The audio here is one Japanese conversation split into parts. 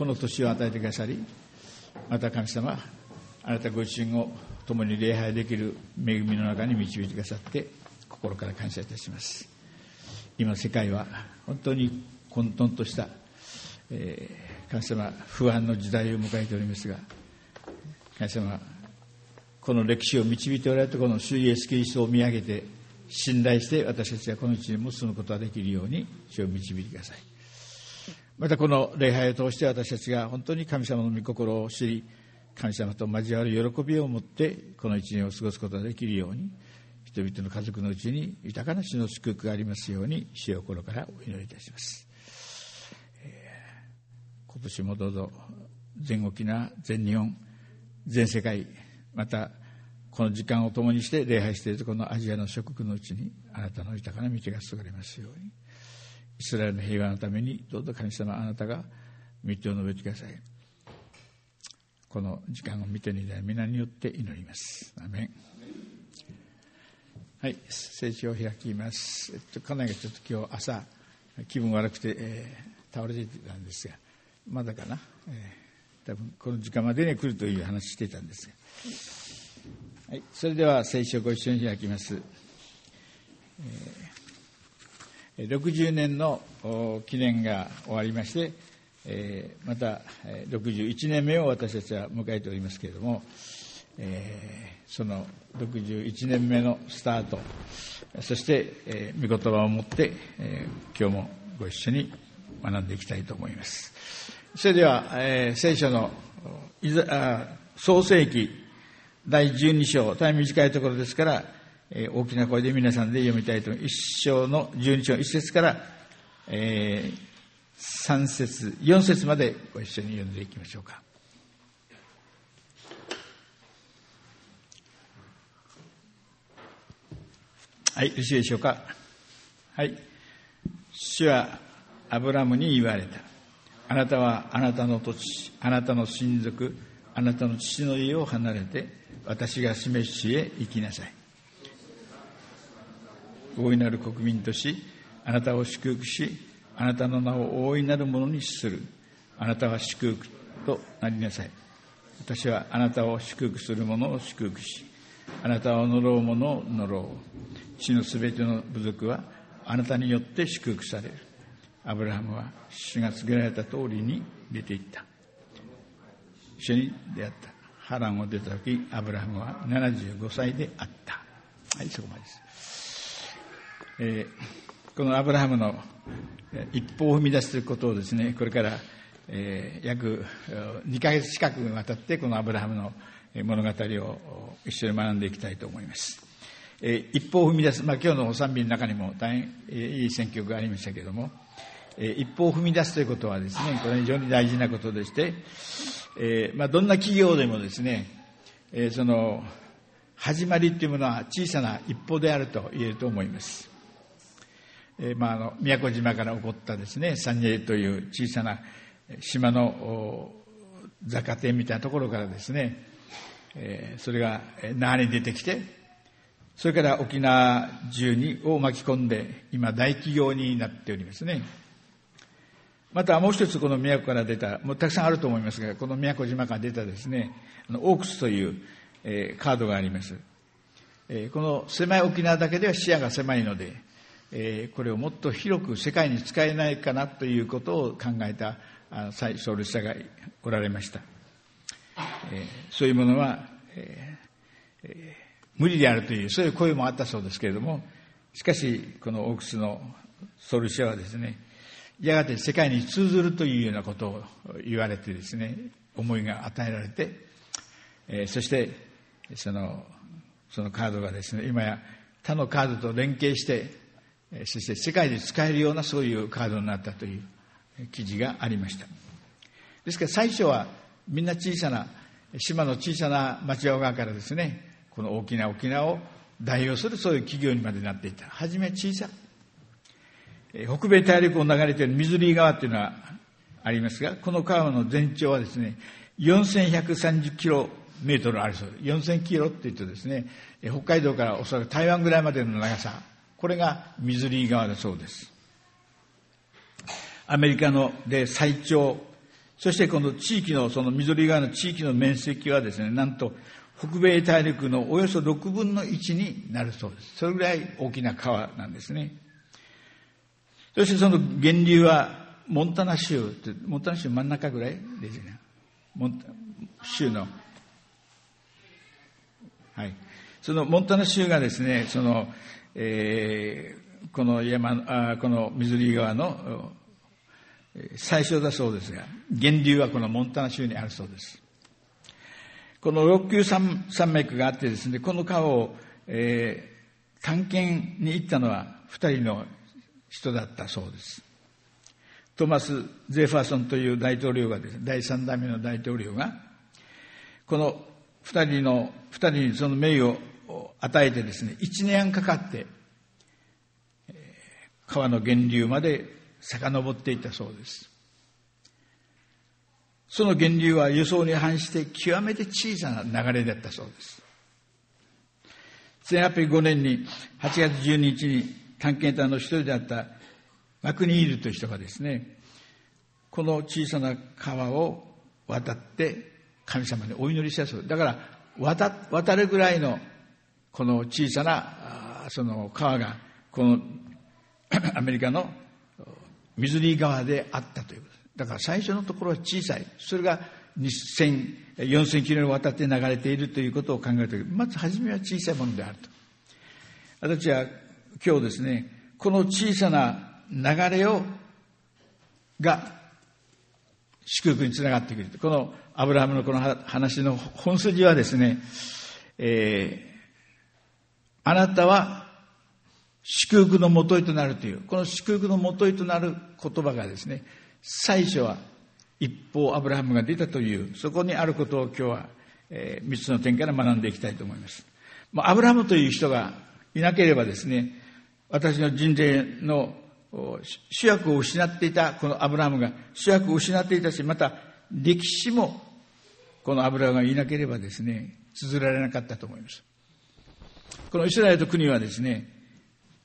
この年を与えてくださりまた神様あなたご自身を共に礼拝できる恵みの中に導いてくださって心から感謝いたします。今世界は本当に混沌とした、えー、神様不安の時代を迎えておりますが神様この歴史を導いておられたこの主イエス・キリストを見上げて信頼して私たちがこの地にも進むことができるように主を導いてください。またこの礼拝を通して私たちが本当に神様の御心を知り神様と交わる喜びを持ってこの一年を過ごすことができるように人々の家族のうちに豊かな死の祝福がありますように主よ心からお祈りいたします、えー、今年もどうぞ全沖縄全日本全世界またこの時間を共にして礼拝しているこのアジアの諸国のうちにあなたの豊かな道が注がれますように。イスラエルの平和のためにどうぞ神様あなたが道を述べてください。この時間を見てに皆によって祈ります。アメン。はい聖書を開きます、えっと、家内がちょっと今日朝気分悪くて、えー、倒れていたんですがまだかな、えー、多分この時間までに来るという話していたんですが、はい、それでは聖書をご一緒に開きます、えー、60年の記念が終わりましてえ、また61年目を私たちは迎えておりますけれども、え、その61年目のスタートそして、えー、御言葉を持って、えー、今日もご一緒に学んでいきたいと思います。それでは、え、聖書の創世記第12章大変短いところですから、えー、大きな声で皆さんで読みたいと思います一章の12章1節から、えー3節4節までご一緒に読んでいきましょうか。はいよろしいでしょうか？はい。主はアブラムに言われた。あなたはあなたの土地あなたの親族あなたの父の家を離れて私が示す地へ行きなさい。大いなる国民としあなたを祝福しあなたの名を大いなるものにする。あなたは祝福となりなさい。私はあなたを祝福する者を祝福しあなたを呪う者を呪う。地のすべての部族はあなたによって祝福される。アブラハムは主が告げられた通りに出ていった。主に出会った。波乱を出た時アブラハムは75歳であった。はいそこまでです、えー、このアブラハムの一歩を踏み出すということをですねこれから、えー、約2か月近くにわたってこのアブラハムの物語を一緒に学んでいきたいと思います、えー、一歩を踏み出す、まあ、今日の賛美の中にも大変、えー、いい選曲がありましたけれども、えー、一歩を踏み出すということはですねこれは非常に大事なことでして、えーまあ、どんな企業でもですね、えー、その始まりというものは小さな一歩であると言えると思います。えー、まあ、あの宮古島から起こったですねサニエという小さな島の雑貨店みたいなところからですね、えー、それが那覇に出てきてそれから沖縄中にを巻き込んで今大企業になっておりますね。またもう一つこの宮古から出たもうたくさんあると思いますがこの宮古島から出たですねあのオークスという、えー、カードがあります、えー、この狭い沖縄だけでは視野が狭いのでえ、これをもっと広く世界に使えないかなということを考えた最創立者がおられました、え、そういうものは、ええ、無理であるというそういう声もあったそうですけれどもしかしこのオークスの創立者はですねやがて世界に通ずるというようなことを言われてですね思いが与えられて、え、そしてそのそのカードがですね今や他のカードと連携してそして世界で使えるようなそういうカードになったという記事がありました。ですから最初はみんな小さな島の小さな町側からですねこの大きな沖縄を代表するそういう企業にまでなっていた。初め小さ。北米大陸を流れているミズリー川というのはありますがこの川の全長はですね4130キロメートルあるそうです。4000キロって言うとですね北海道からおそらく台湾ぐらいまでの長さ。これがミズリー川だそうです。アメリカので最長そしてこの地域の、その緑川の地域の面積はですね、なんと北米大陸のおよそ6分の1になるそうです。それぐらい大きな川なんですね。そしてその源流はモンタナ州モンタナ州真ん中ぐらいですね。モン州の。はい。そのモンタナ州がですね、その、えー、この山、あこのミズリ川の最初だそうですが、源流はこのモンタナ州にあるそうです。この六級山脈があってですね、この川を、えー、探検に行ったのは二人の人だったそうです。トマス・ゼファーソンという大統領がですね、第三代目の大統領が、この二人の、二人にその名誉を与えてですね、一年かかって、川の源流まで遡っていったそうです。その源流は予想に反して極めて小さな流れだったそうです。1805年に8月12日に探検隊の一人であったマクニールという人がですね、この小さな川を渡って神様にお祈りしたそうですだから渡渡るぐらいのこの小さなその川がこの アメリカの水利川であったということです。だから最初のところは小さい。それが2000、4000キロにわたって流れているということを考えると、まず初めは小さいものであると。私は今日ですね、この小さな流れを、が、祝福につながってくる。このアブラハムのこの話の本筋はですね、えー、あなたは祝福のもといとなるという、この祝福のもといとなる言葉がですね、最初は一方アブラハムが出たという、そこにあることを今日は、えー、3つの点から学んでいきたいと思います。まあ、アブラハムという人がいなければですね、私の人生の主役を失っていたこのアブラハムが主役を失っていたし、また歴史もこのアブラハムがいなければですね、綴られなかったと思います。このイスラエルと国はですね、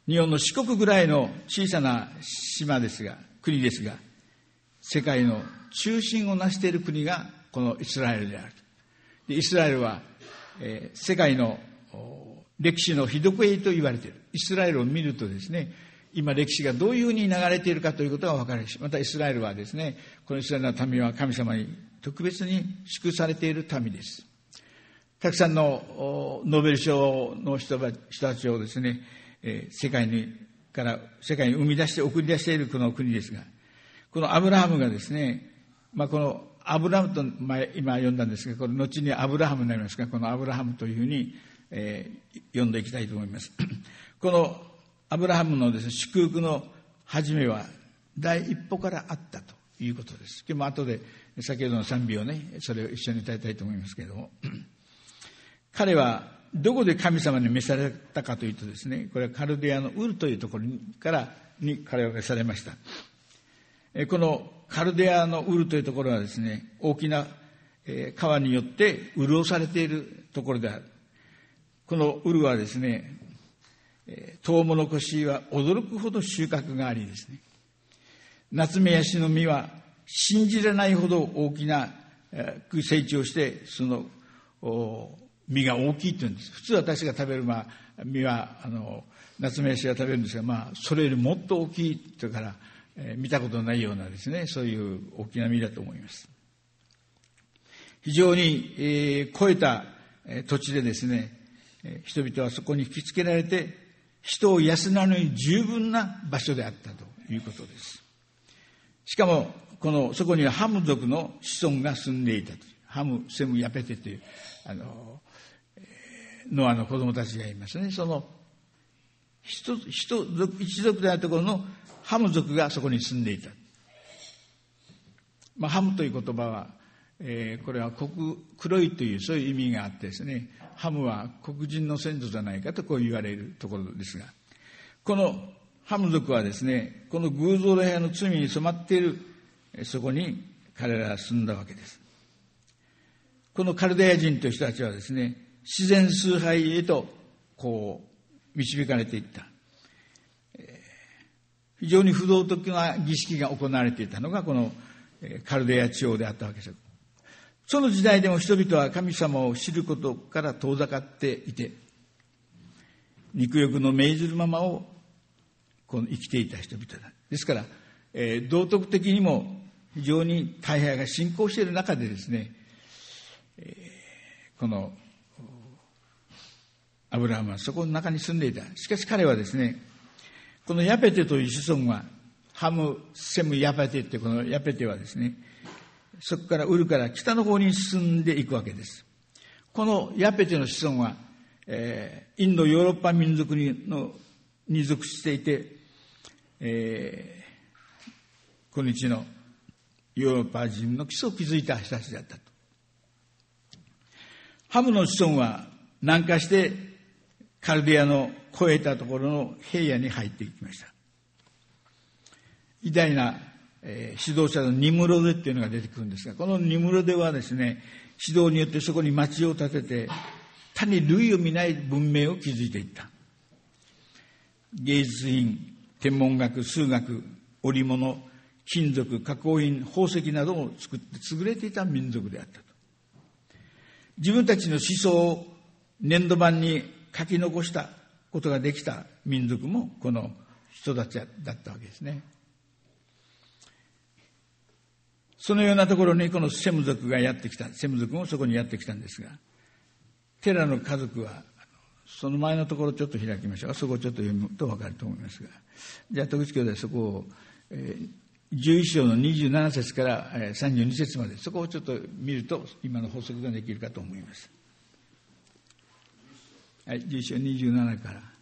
日本の四国ぐらいの小さな島ですが、国ですが、世界の中心を成している国がこのイスラエルである。でイスラエルは、えー、世界の歴史のひどくいと言われている。イスラエルを見るとですね、今歴史がどういうふうに流れているかということが分かるし、またイスラエルはですね、このイスラエルの民は神様に特別に祝されている民です。たくさんのノーベル賞の人たちをですね、世界にから世界に生み出して送り出しているこの国ですが、このアブラハムがですね、まあ、このアブラハムと前今読んだんですが、これ後にアブラハムになりますが、このアブラハムというふうに、えー、読んでいきたいと思います。このアブラハムのですね、祝福の始めは第一歩からあったということです。今日も後で先ほどの賛美をね、それを一緒に歌いたいと思いますけれども、彼はどこで神様に召されたかというとですね、これはカルデアのウルというところからに彼は召されました。このカルデアのウルというところはですね、大きな川によって潤されているところである。このウルはですね、トウモロコシは驚くほど収穫がありですね、夏目ヤシの実は信じられないほど大きな成長して、その実が大きいというんです。普通私が食べる、まあ、実は、あの、夏目ヤシが食べるんですが、まあ、それよりもっと大きいとから、え見たことないようなですね、そういう大きな実だと思います。非常に、えー、超えた土地でですね、人々はそこに引きつけられて、人を養うのに十分な場所であったということです。しかも、この、そこにはハム族の子孫が住んでいたと。ハム、セム、ヤペテという、あの、ノアの子供たちがいますね。その、人、人、一族であるところのハム族がそこに住んでいた。まあ、ハムという言葉は、えー、これは黒黒いというそういう意味があってですね、ハムは黒人の先祖じゃないかとこう言われるところですが、このハム族はですね、この偶像の部屋の罪に染まっている、そこに彼らは住んだわけです。このカルデア人という人たちはですね、自然崇拝へとこう導かれていった。非常に不道徳な儀式が行われていたのがこのカルデア地方であったわけです。その時代でも人々は神様を知ることから遠ざかっていて、肉欲の命ずるままをこの生きていた人々だ。ですから、えー、道徳的にも非常に大敗が進行している中でですね、えー、このアブラハムはそこの中に住んでいた。しかし彼はですね、このヤペテという子孫は、ハム、セム、ヤペテってこのヤペテはですね、そこからウルから北の方に進んでいくわけです。このヤペテの子孫は、えー、インドヨーロッパ民族にのに属していて、えー、今日のヨーロッパ人の基礎を築いた人たちだったと。ハムの子孫は南下してカルディアの越えたところの平野に入っていきました。偉大な、えー、指導者のニムロデっていうのが出てくるんですが、このニムロデはですね、指導によってそこに町を建てて、他に類を見ない文明を築いていった。芸術品、天文学、数学、織物、金属、加工品、宝石などを作って優れていた民族であったと。自分たちの思想を粘土板に書き残したことができた民族もこの人たちだったわけですね。そのようなところにこのセム族がやってきた、セム族もそこにやってきたんですが、テラの家族は、その前のところちょっと開きましょう。そこをちょっと読むと分かると思いますが。じゃあ、徳口兄弟そこを、えー、11章の27節から32節まで、そこをちょっと見ると、今の法則ができるかと思います。はい、11章27から。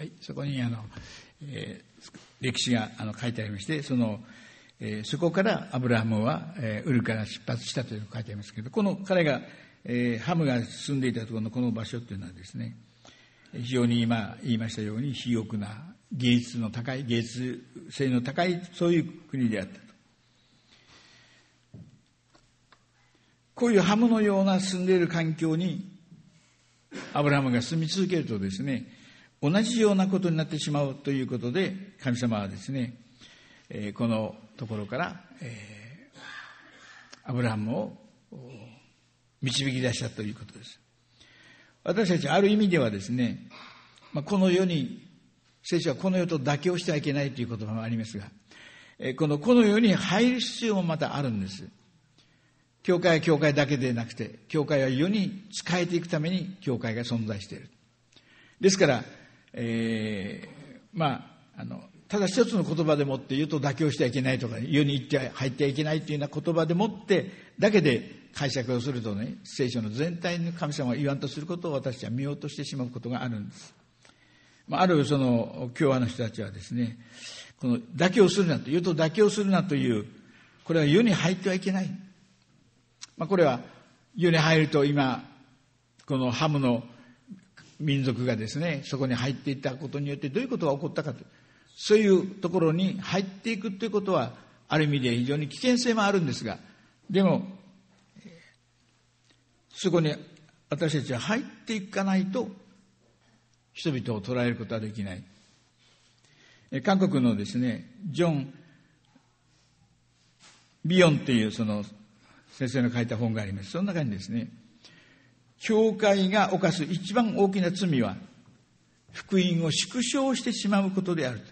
はい、そこにあの、えー、歴史があの書いてありまして、その、えー、そこからアブラハムは、えー、ウルから出発したというのが書いてありますけど、この彼が、えー、ハムが住んでいたところのこの場所っていうのはですね、非常に今言いましたように肥沃な芸術の高い、芸術性の高い、そういう国であったと。こういうハムのような住んでいる環境にアブラハムが住み続けるとですね、同じようなことになってしまうということで、神様はですね、えこのところから、えアブラハムを導き出したということです。私たちある意味ではですね、ま、この世に、聖書はこの世と妥協してはいけないという言葉もありますが、えこのこの世に入る必要もまたあるんです。教会は教会だけでなくて、教会は世に仕えていくために教会が存在している。ですから、えー、まあ、あの、ただ一つの言葉でもって言うと妥協してはいけないとか、世に行って入ってはいけないというような言葉でもってだけで解釈をするとね、聖書の全体の神様が言わんとすることを私たちは見ようとしてしまうことがあるんです。まあ、るその共和の人たちはですね、この妥協するなと、言うと妥協するなという、これは世に入ってはいけない。まあ、これは世に入ると今、このハムの民族がですね、そこに入っていったことによってどういうことが起こったかと。そういうところに入っていくということは、ある意味で非常に危険性もあるんですが、でも、そこに私たちは入っていかないと、人々を捉えることはできない。韓国のですね、ジョン・ビヨンっていうその先生の書いた本があります。その中にですね、教会が犯す一番大きな罪は、福音を縮小してしまうことであると。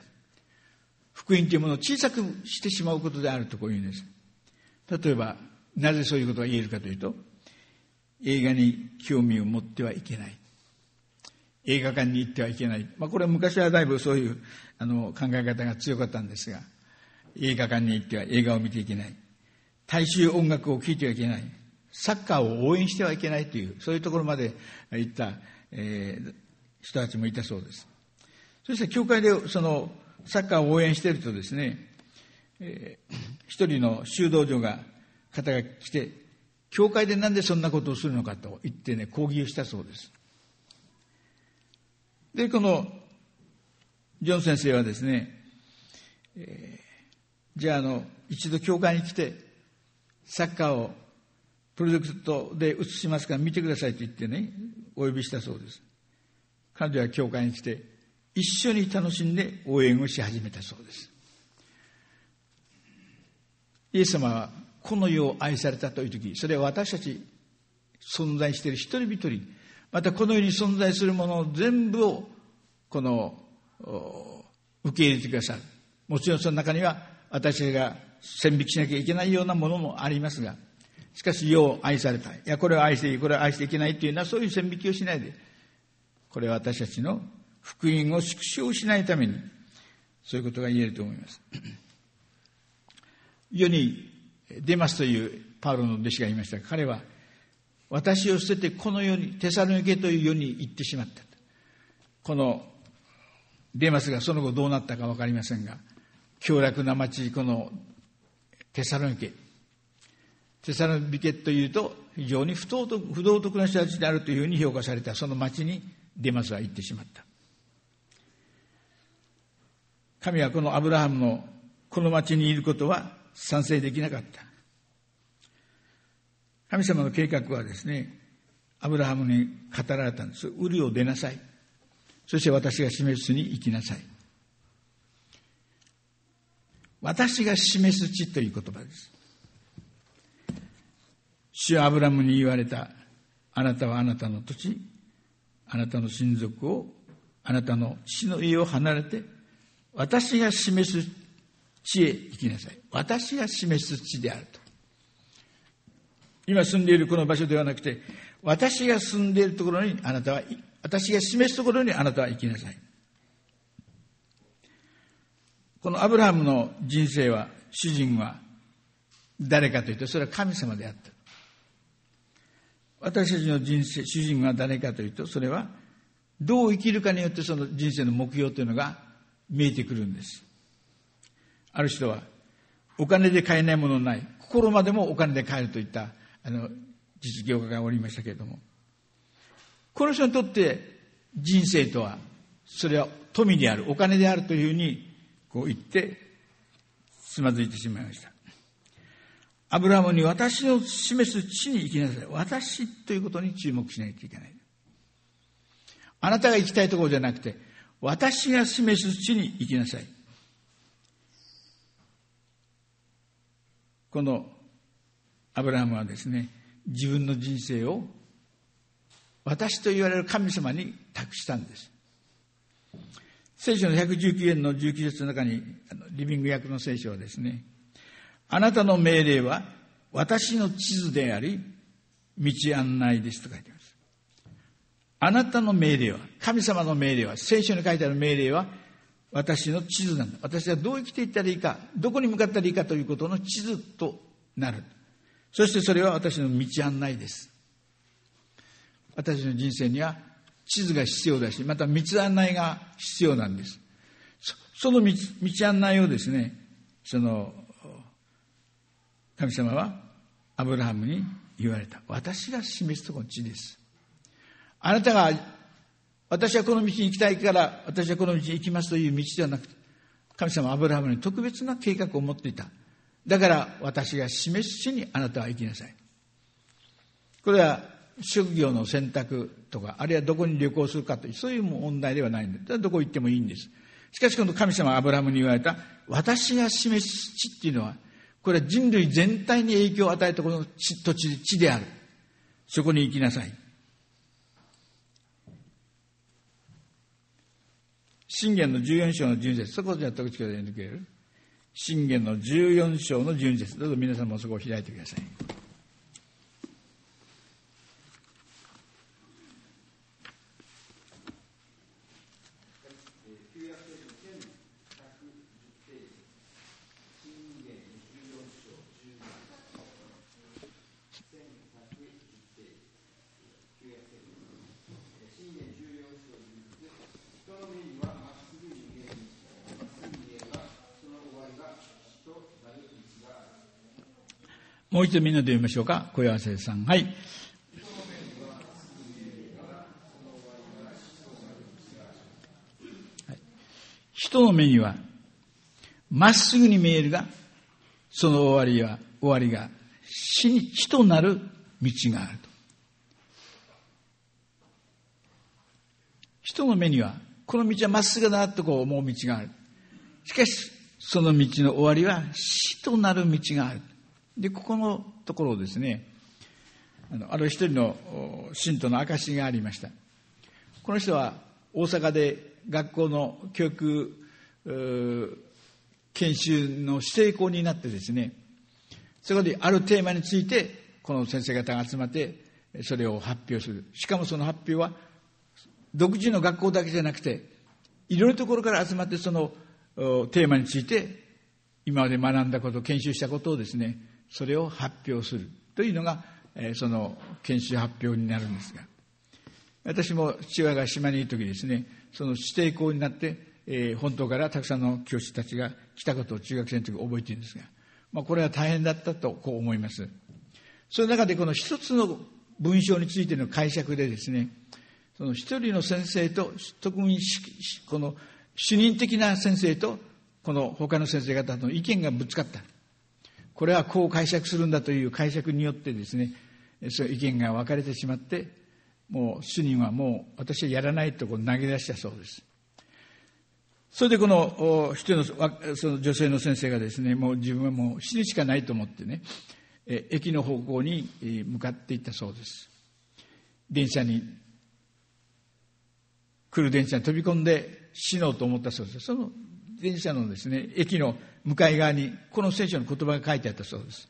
福音というものを小さくしてしまうことであるとこういうんです。例えば、なぜそういうことが言えるかというと、映画に興味を持ってはいけない。映画館に行ってはいけない。まあ、これは昔はだいぶそういうあの考え方が強かったんですが、映画館に行っては映画を見ていけない。大衆音楽を聴いてはいけない。サッカーを応援してはいけないという、そういうところまで行った、えー、人たちもいたそうです。そして教会でそのサッカーを応援しているとですね、えー、一人の修道女が方が来て、教会でなんでそんなことをするのかと言ってね、抗議をしたそうです。で、この、ジョン先生はですね、えー、じゃあ、あの、一度教会に来て、サッカーをプロジェクトで映しますから見てくださいと言ってね、お呼びしたそうです。彼女は教会に来て、一緒に楽しんで応援をし始めたそうです。イエス様はこの世を愛されたという時、それは私たち存在している一人一人、またこの世に存在するものを全部をこの受け入れてくださる。もちろんその中には私が線引きしなきゃいけないようなものもありますが、しかし世を愛されたい。いや、これを愛していい、これを愛していけないというのはそういう線引きをしないで、これは私たちの福音を縮小しないために、そういうことが言えると思います。世にデマスというパウロの弟子がいましたが彼は、私を捨ててこの世に、テサロニケという世に行ってしまった。このデマスがその後どうなったか分かりませんが、凶楽な町、このテサロニケ。テサロニケというと、非常に不道徳不道徳な人たちであるというふうに評価されたその町にデマスは行ってしまった。神はこのアブラハムのこの町にいることは賛成できなかった。神様の計画はですね、アブラハムに語られたんです。ウリを出なさい。そして私が示すに行きなさい。私が示す地という言葉です。主はアブラムに言われた、あなたはあなたの土地、あなたの親族を、あなたの父の家を離れて、私が示す地へ行きなさい。私が示す地であると。今住んでいるこの場所ではなくて、私が住んでいるところにあなたは、私が示すところにあなたは行きなさい。このアブラハムの人生は、主人は誰かというと、それは神様であった。私たちの人生、主人は誰かというと、それはどう生きるかによってその人生の目標というのが見えてくるんです。ある人は、お金で買えないものない。心までもお金で買えるといった、あの、実業家がおりましたけれども。この人にとって人生とは、それは富である、お金であるというふうに、こう言って、つまずいてしまいました。アブラハムに私の示す地に行きなさい。私ということに注目しないといけない。あなたが行きたいところじゃなくて、私が示す地に行きなさい。このアブラハムはですね、自分の人生を私と言われる神様に託したんです。聖書の119年の19節の中に、リビング訳の聖書はですね、あなたの命令は私の地図であり、道案内ですと書いています。あなたの命令は、神様の命令は、聖書に書いてある命令は、私の地図なんだ。私はどう生きていったらいいか、どこに向かったらいいかということの地図となる。そしてそれは私の道案内です。私の人生には地図が必要だし、また道案内が必要なんです。その道道案内をですね、その、神様はアブラハムに言われた。私が示すとこの地です。あなたが私はこの道に行きたいから、私はこの道に行きますという道ではなくて、神様はアブラハムに特別な計画を持っていた。だから私が示す地にあなたは行きなさい。これは職業の選択とか、あるいはどこに旅行するかという、そういう問題ではないんで、どこ行ってもいいんです。しかしこの神様アブラハムに言われた、私が示す地っていうのは、これは人類全体に影響を与えたこの土地、地である。そこに行きなさい。信玄の14章の12節そこじゃ徳地から読んでくれる信玄の14章の12節どうぞ皆さんもそこを開いてください。もう一度みんなで読みましょうか。小山先さん。はい。人の目にはまっすぐに見えるが、その終わりは、終わりが死に、死となる道があると。人の目には、この道はまっすぐだなとこう思う道がある。しかし、その道の終わりは死となる道がある。で、ここのところですね、あの、ある一人の信徒の証がありました。この人は大阪で学校の教育研修の指定校になってですね、そこであるテーマについて、この先生方が集まって、それを発表する。しかもその発表は、独自の学校だけじゃなくて、いろいろところから集まってそのテーマについて、今まで学んだこと、研修したことをですね、それを発表するというのが、その研修発表になるんですが、私も父親が島にいる時ですね、その指定校になって、えー、本島からたくさんの教師たちが来たことを中学生の時覚えているんですが、まあ、これは大変だったとこう思います。その中でこの一つの文章についての解釈でですね、その一人の先生と、特にこの主任的な先生と、この他の先生方の意見がぶつかった。これはこう解釈するんだという解釈によってですね、そう意見が分かれてしまって、もう主任はもう私はやらないとこう投げ出したそうです。それでこの一人のその女性の先生がですね、もう自分はもう死ぬしかないと思ってね、駅の方向に向かっていったそうです。電車に、来る電車に飛び込んで死のうと思ったそうです。その電車のですね、駅の向かい側にこの聖書の言葉が書いてあったそうです。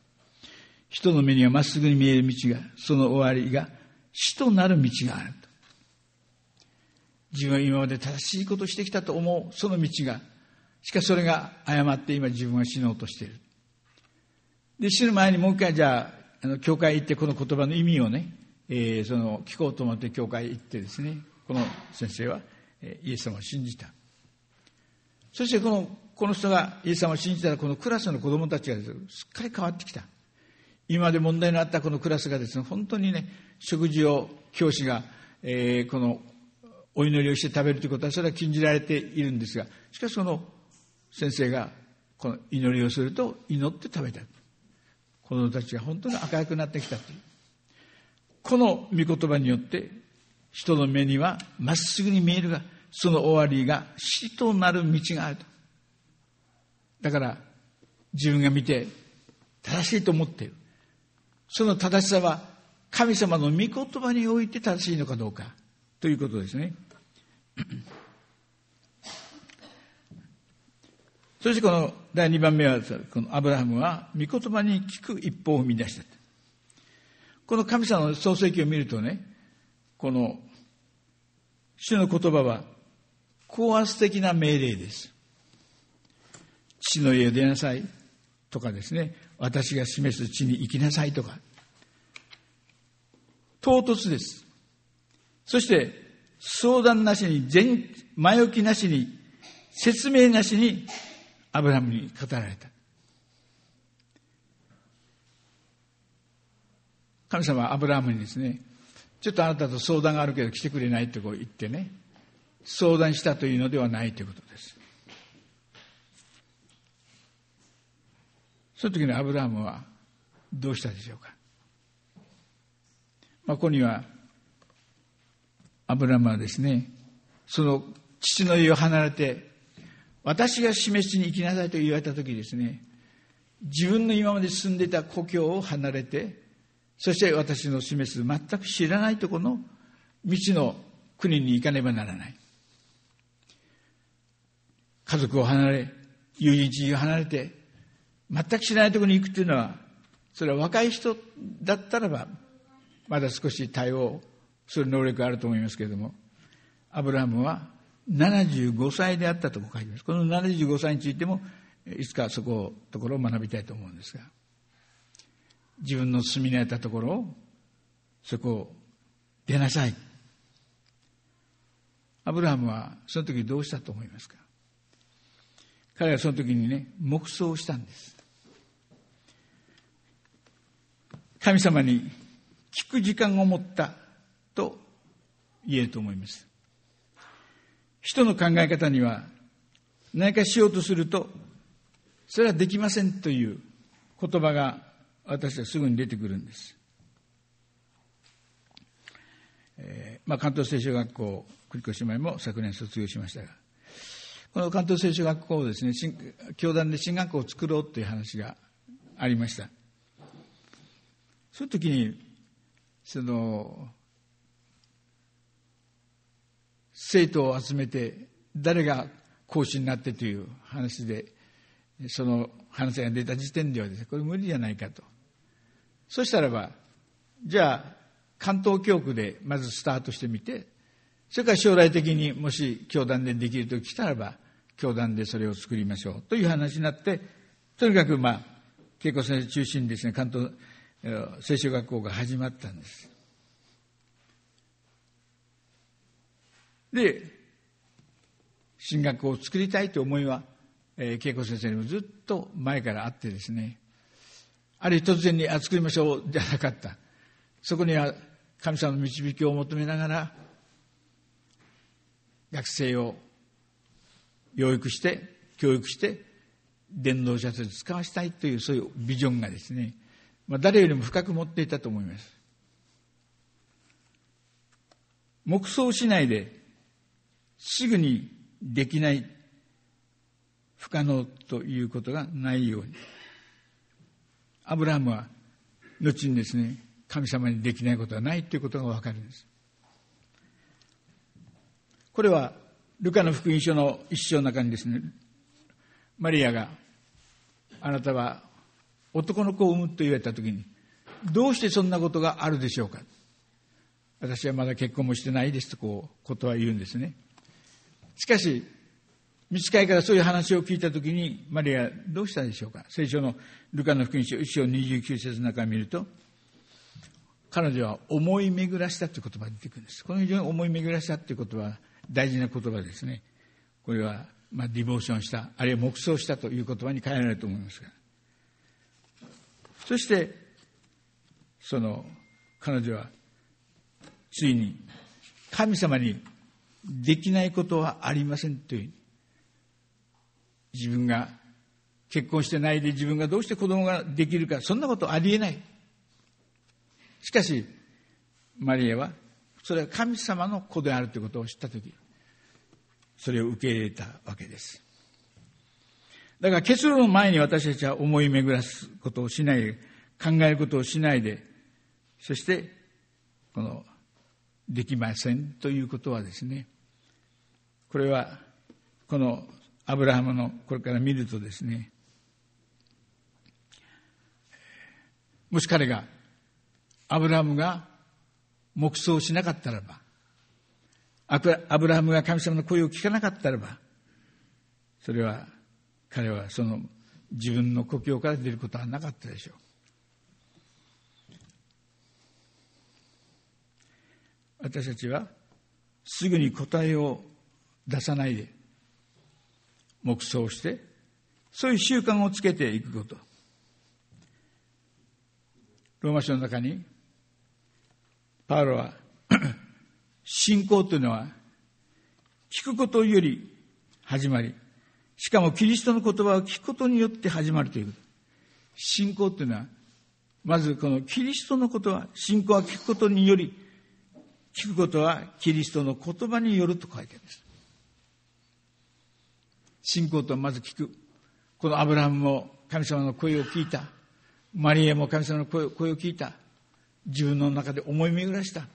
人の目にはまっすぐに見える道が、その終わりが死となる道があると。自分は今まで正しいことしてきたと思うその道が、しかしそれが誤って今自分は死のうとしている。で、死ぬ前にもう一回じゃあ、あの、教会行ってこの言葉の意味をね、えー、その、聞こうと思って教会行ってですね、この先生は、えー、イエス様を信じた。そしてこの、この人がイエス様を信じたら、このクラスの子供たちがすっかり変わってきた。今まで問題のあったこのクラスがですね、本当にね、食事を教師が、えー、このお祈りをして食べるということはそれは禁じられているんですがしかしその先生がこの祈りをすると祈って食べた。子供たちが本当に明るくなってきたという。この御言葉によって人の目にはまっすぐに見えるがその終わりが死となる道があると。だから自分が見て正しいと思っているその正しさは神様の御言葉において正しいのかどうかということですね。そしてこの第2番目は、このアブラハムは御言葉に聞く一歩を踏み出した。この神様の創世記を見るとね、この主の言葉は高圧的な命令です。父の家を出なさいとかですね、私が示す地に行きなさいとか、唐突です。そして、相談なしに、前、前置きなしに、説明なしに、アブラハムに語られた。神様はアブラハムにですね、ちょっとあなたと相談があるけど来てくれないとこう言ってね、相談したというのではないということです。その時にアブラハムはどうしたでしょうか？まあ、ここにはアブラムはですね、その父の家を離れて、私が示しに行きなさいと言われた時ですね、自分の今まで住んでいた故郷を離れて、そして私の示す全く知らないところの未知の国に行かねばならない。家族を離れ、友人を離れて、全く知らないところに行くというのは、それは若い人だったらば、まだ少し対応する能力があると思いますけれども、アブラハムは75歳であったと書いてます。この75歳についても、いつかそこ、ところを学びたいと思うんですが、自分の住み慣れたところを、そこを出なさい。アブラハムはその時どうしたと思いますか？彼はその時にね、黙想したんです。神様に聞く時間を持ったと言えると思います。人の考え方には何かしようとすると、それはできませんという言葉が私はすぐに出てくるんです。えー、まあ、関東聖書学校、栗越姉妹も昨年卒業しましたが、この関東聖書学校をですね、教団で進学校を作ろうという話がありました。そういう時に、その、生徒を集めて、誰が講師になってという話で、その話が出た時点ではですね、これ無理じゃないかと。そしたらば、じゃあ、関東教区でまずスタートしてみて、それから将来的にもし教団でできるときたらば、教団でそれを作りましょうという話になって、とにかくまあ、恵子先生中心にですね、関東聖書学校が始まったんです。で、進学校を作りたいという思いは、えー、恵子先生にもずっと前からあってですね、ある日突然に、あ、作りましょうじゃなかった。そこには神様の導きを求めながら、学生を養育して、教育して、伝道者として使わしたいという、そういうビジョンがですね、まあ、誰よりも深く持っていたと思います。黙想しないで、すぐにできない、不可能ということがないように。アブラハムは、後にですね、神様にできないことはないということがわかるんです。これは、ルカの福音書の一章の中にですね、マリアが、あなたは男の子を産むと言われたときに、どうしてそんなことがあるでしょうか？私はまだ結婚もしてないですとこう、ことは言うんですね。しかし、見つかいからそういう話を聞いたときに、マリアどうしたでしょうか？聖書のルカの福音書1章29節の中を見ると、彼女は思い巡らしたという言葉が出てくるんです。この非常に思い巡らしたということは大事な言葉ですね。これは、まあ、ディボーションした、あるいは黙想したという言葉に変えられると思いますが。そして、その、彼女は、ついに、神様にできないことはありませんという、自分が結婚してないで自分がどうして子供ができるか、そんなことありえない。しかし、マリアは、それは神様の子であるということを知ったとき、それを受け入れたわけです。だから結論の前に私たちは思い巡らすことをしない、考えることをしないで、そして、この、できませんということはですね、これは、このアブラハムのこれから見るとですね、もし彼がアブラハムが黙想しなかったらば、アブラハムが神様の声を聞かなかったらば、それは彼はその自分の故郷から出ることはなかったでしょう。私たちはすぐに答えを出さないで黙想してそういう習慣をつけていくことローマ書の中にパウロは 信仰というのは聞くことより始まり、しかもキリストの言葉を聞くことによって始まるということ。信仰というのは、まずこのキリストの言葉、信仰は聞くことにより、聞くことはキリストの言葉によると書いてあるんです。信仰とはまず聞く。このアブラハムも神様の声を聞いた。マリアも神様の声を聞いた。自分の中で思い巡らした。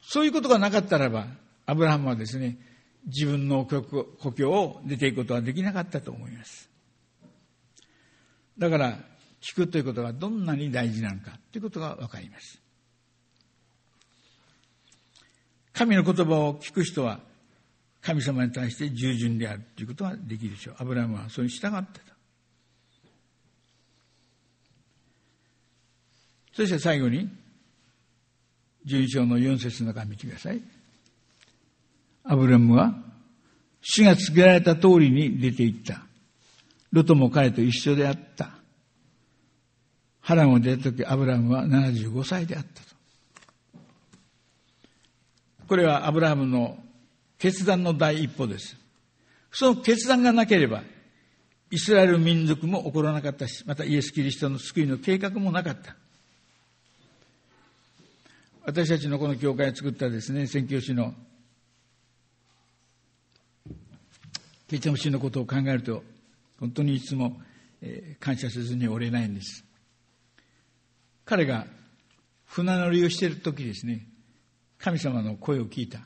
そういうことがなかったらば、アブラハムはですね、自分の故郷を出ていくことはできなかったと思います。だから、聞くということがどんなに大事なのかということがわかります。神の言葉を聞く人は、神様に対して従順であるということができるでしょう。アブラハムはそれに従ってた。そして最後に、十章の四節の中を見てください。アブラムは、死が告げられた通りに出て行った。ロトも彼と一緒であった。ハランを出た時アブラムは75歳であったと。これはアブラハムの決断の第一歩です。その決断がなければ、イスラエル民族も起こらなかったし、またイエス・キリストの救いの計画もなかった。私たちのこの教会を作ったですね、宣教師のケチャム氏のことを考えると、本当にいつも、え、感謝せずにおれないんです。彼が船乗りをしている時ですね、神様の声を聞いた。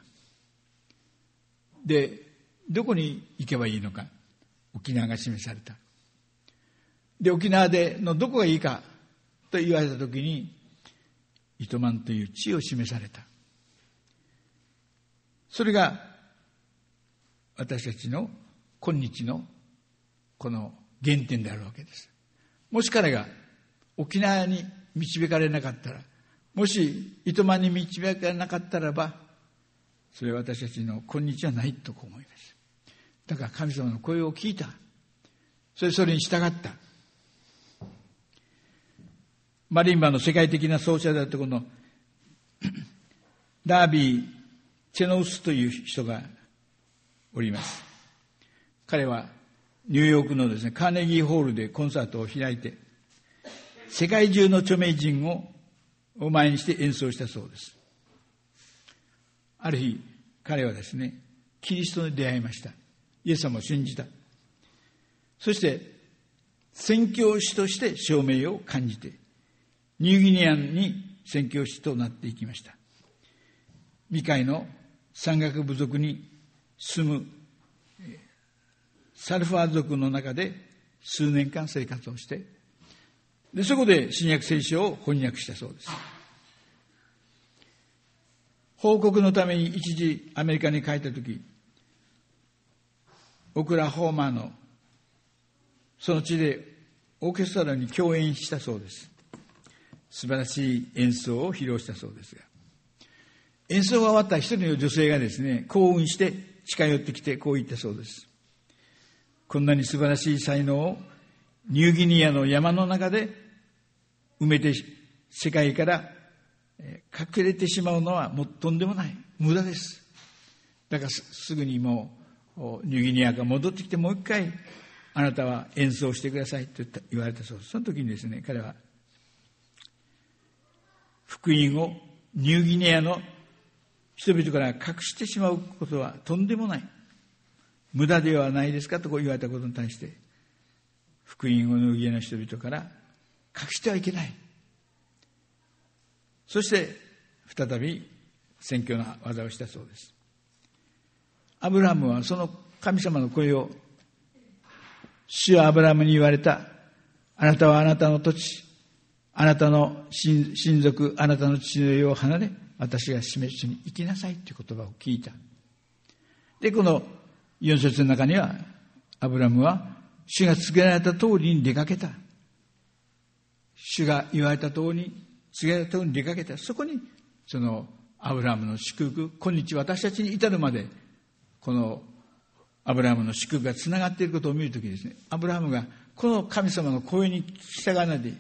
で、どこに行けばいいのか、沖縄が示された。で、沖縄でのどこがいいかと言われたときに、糸満という地を示された。それが私たちの今日のこの原点であるわけです。もし彼が沖縄に導かれなかったら、もし糸満に導かれなかったらば、それは私たちの今日はないと思います。だから神様の声を聞いた。それそれに従った。マリンバの世界的な奏者だったこのダービー・チェノウスという人がおります。彼はニューヨークのですね、カーネギーホールでコンサートを開いて、世界中の著名人をお前にして演奏したそうです。ある日、彼はですね、キリストに出会いました。イエス様を信じた。そして、宣教師として証明を感じて、ニューギニアンに宣教師となっていきました。未開の山岳部族に住むサルファー族の中で数年間生活をして、で、そこで新約聖書を翻訳したそうです。報告のために一時アメリカに帰った時、オクラホーマーのその地でオーケストラに共演したそうです。素晴らしい演奏を披露したそうですが、演奏が終わった一人の女性がですね、幸運して近寄ってきてこう言ったそうです。こんなに素晴らしい才能をニューギニアの山の中で埋めて世界から隠れてしまうのはもうとんでもない。無駄です。だからすぐにもうニューギニアが戻ってきてもう一回あなたは演奏してくださいと言われたそうです。その時にですね、彼は福音をニューギニアの人々から隠してしまうことはとんでもない。無駄ではないですかとこう言われたことに対して、福音をの家の人々から隠してはいけない。そして、再び宣教の技をしたそうです。アブラハムはその神様の声を、主はアブラムに言われた、あなたはあなたの土地、あなたの親族、あなたの父の家を離れ、私が示しに行きなさいという言葉を聞いた。で、この4節の中には、アブラムは、主が告げられた通りに出かけた。主が言われた通りに、告げられた通りに出かけた。そこに、その、アブラムの祝福、今日私たちに至るまで、この、アブラムの祝福がつながっていることを見るときですね、アブラムが、この神様の声に従わないで、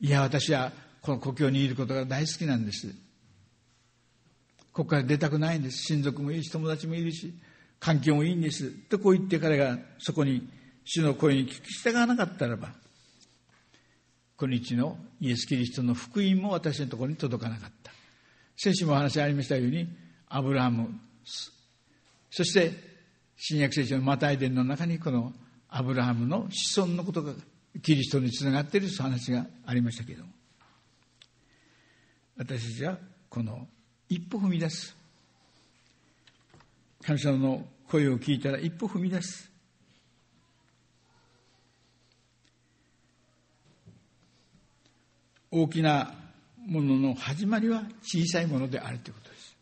いや、私はこの故郷にいることが大好きなんです。ここから出たくないんです。親族もいるし、友達もいるし、環境もいいんです。とこう言って彼がそこに主の声に聞き従わなかったらば、今日のイエス・キリストの福音も私のところに届かなかった。先週もお話ありましたように、アブラハム、そして新約聖書のマタイ伝の中にこのアブラハムの子孫のことがキリストにつながっているという話がありましたけれども、私たちはこの一歩踏み出す。神様の声を聞いたら一歩踏み出す。大きなものの始まりは小さいものであるということです。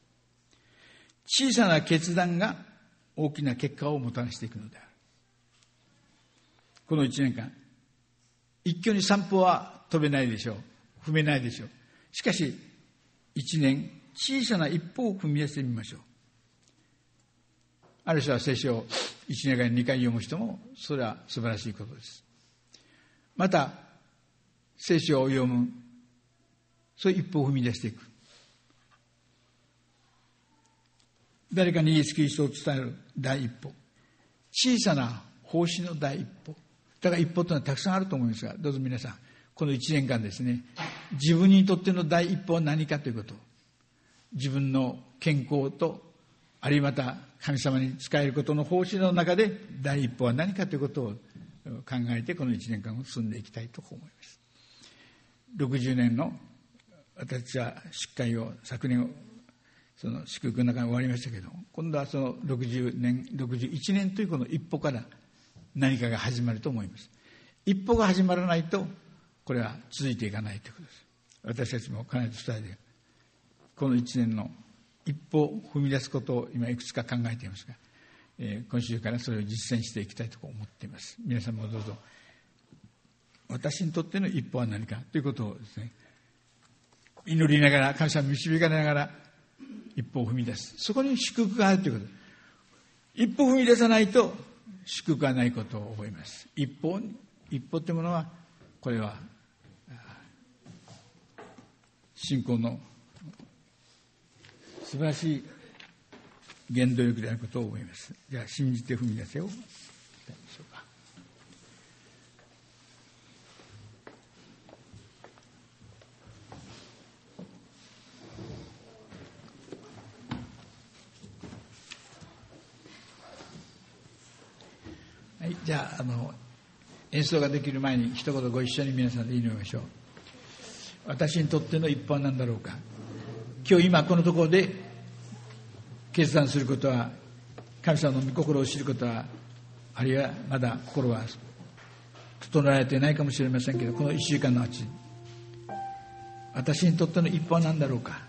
小さな決断が大きな結果をもたらしていくのである。この一年間、一挙に散歩は飛べないでしょう。踏めないでしょう。しかし、一年、小さな一歩を踏み出してみましょう。ある人は聖書を1年間に2回読む人も、それは素晴らしいことです。また、聖書を読むそういう一歩を踏み出していく。誰かにイエス・キリストを伝える第一歩。小さな奉仕の第一歩。だから一歩というのはたくさんあると思いますがどうぞ皆さんこの1年間ですね自分にとっての第一歩は何かということ。自分の健康とあるいはまた神様に仕えることの方針の中で第一歩は何かということを考えてこの1年間を進んでいきたいと思います。60年の私は出会を昨年その祝福の中に終わりましたけど今度はその60年61年というこの一歩から何かが始まると思います。一歩が始まらないとこれは続いていかないということです。私たちも必ず伝えてこの1年の一歩踏み出すことを今いくつか考えていますが、えー、今週からそれを実践していきたいと思っています。皆さんもどうぞ私にとっての一歩は何かということをですね祈りながら感謝を導かれながら一歩を踏み出す。そこに祝福があるということ。一歩踏み出さないと祝福がないことを覚えます。一歩一歩というものはこれは信仰の素晴らしい原動力であることを思います。じゃあ信じて踏み出せをじゃああの演奏ができる前に一言ご一緒に皆さんで祈りましょう。私にとっての一歩は何だろうか。今日今このところで決断することは神様の御心を知ることはあるいはまだ心は整えられていないかもしれませんけどこの1週間のうち私にとっての一歩は何だろうか。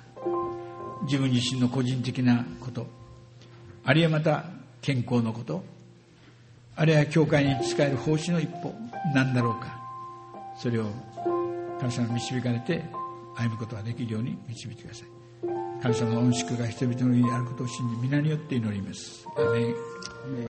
自分自身の個人的なこと。あるいはまた健康のこと。あるいは教会に使える奉仕の一歩。なんだろうか。それを神様に導かれて歩むことができるように導いてください。神様の恩祝が人々の家にあることを信じ皆によって祈ります。アメ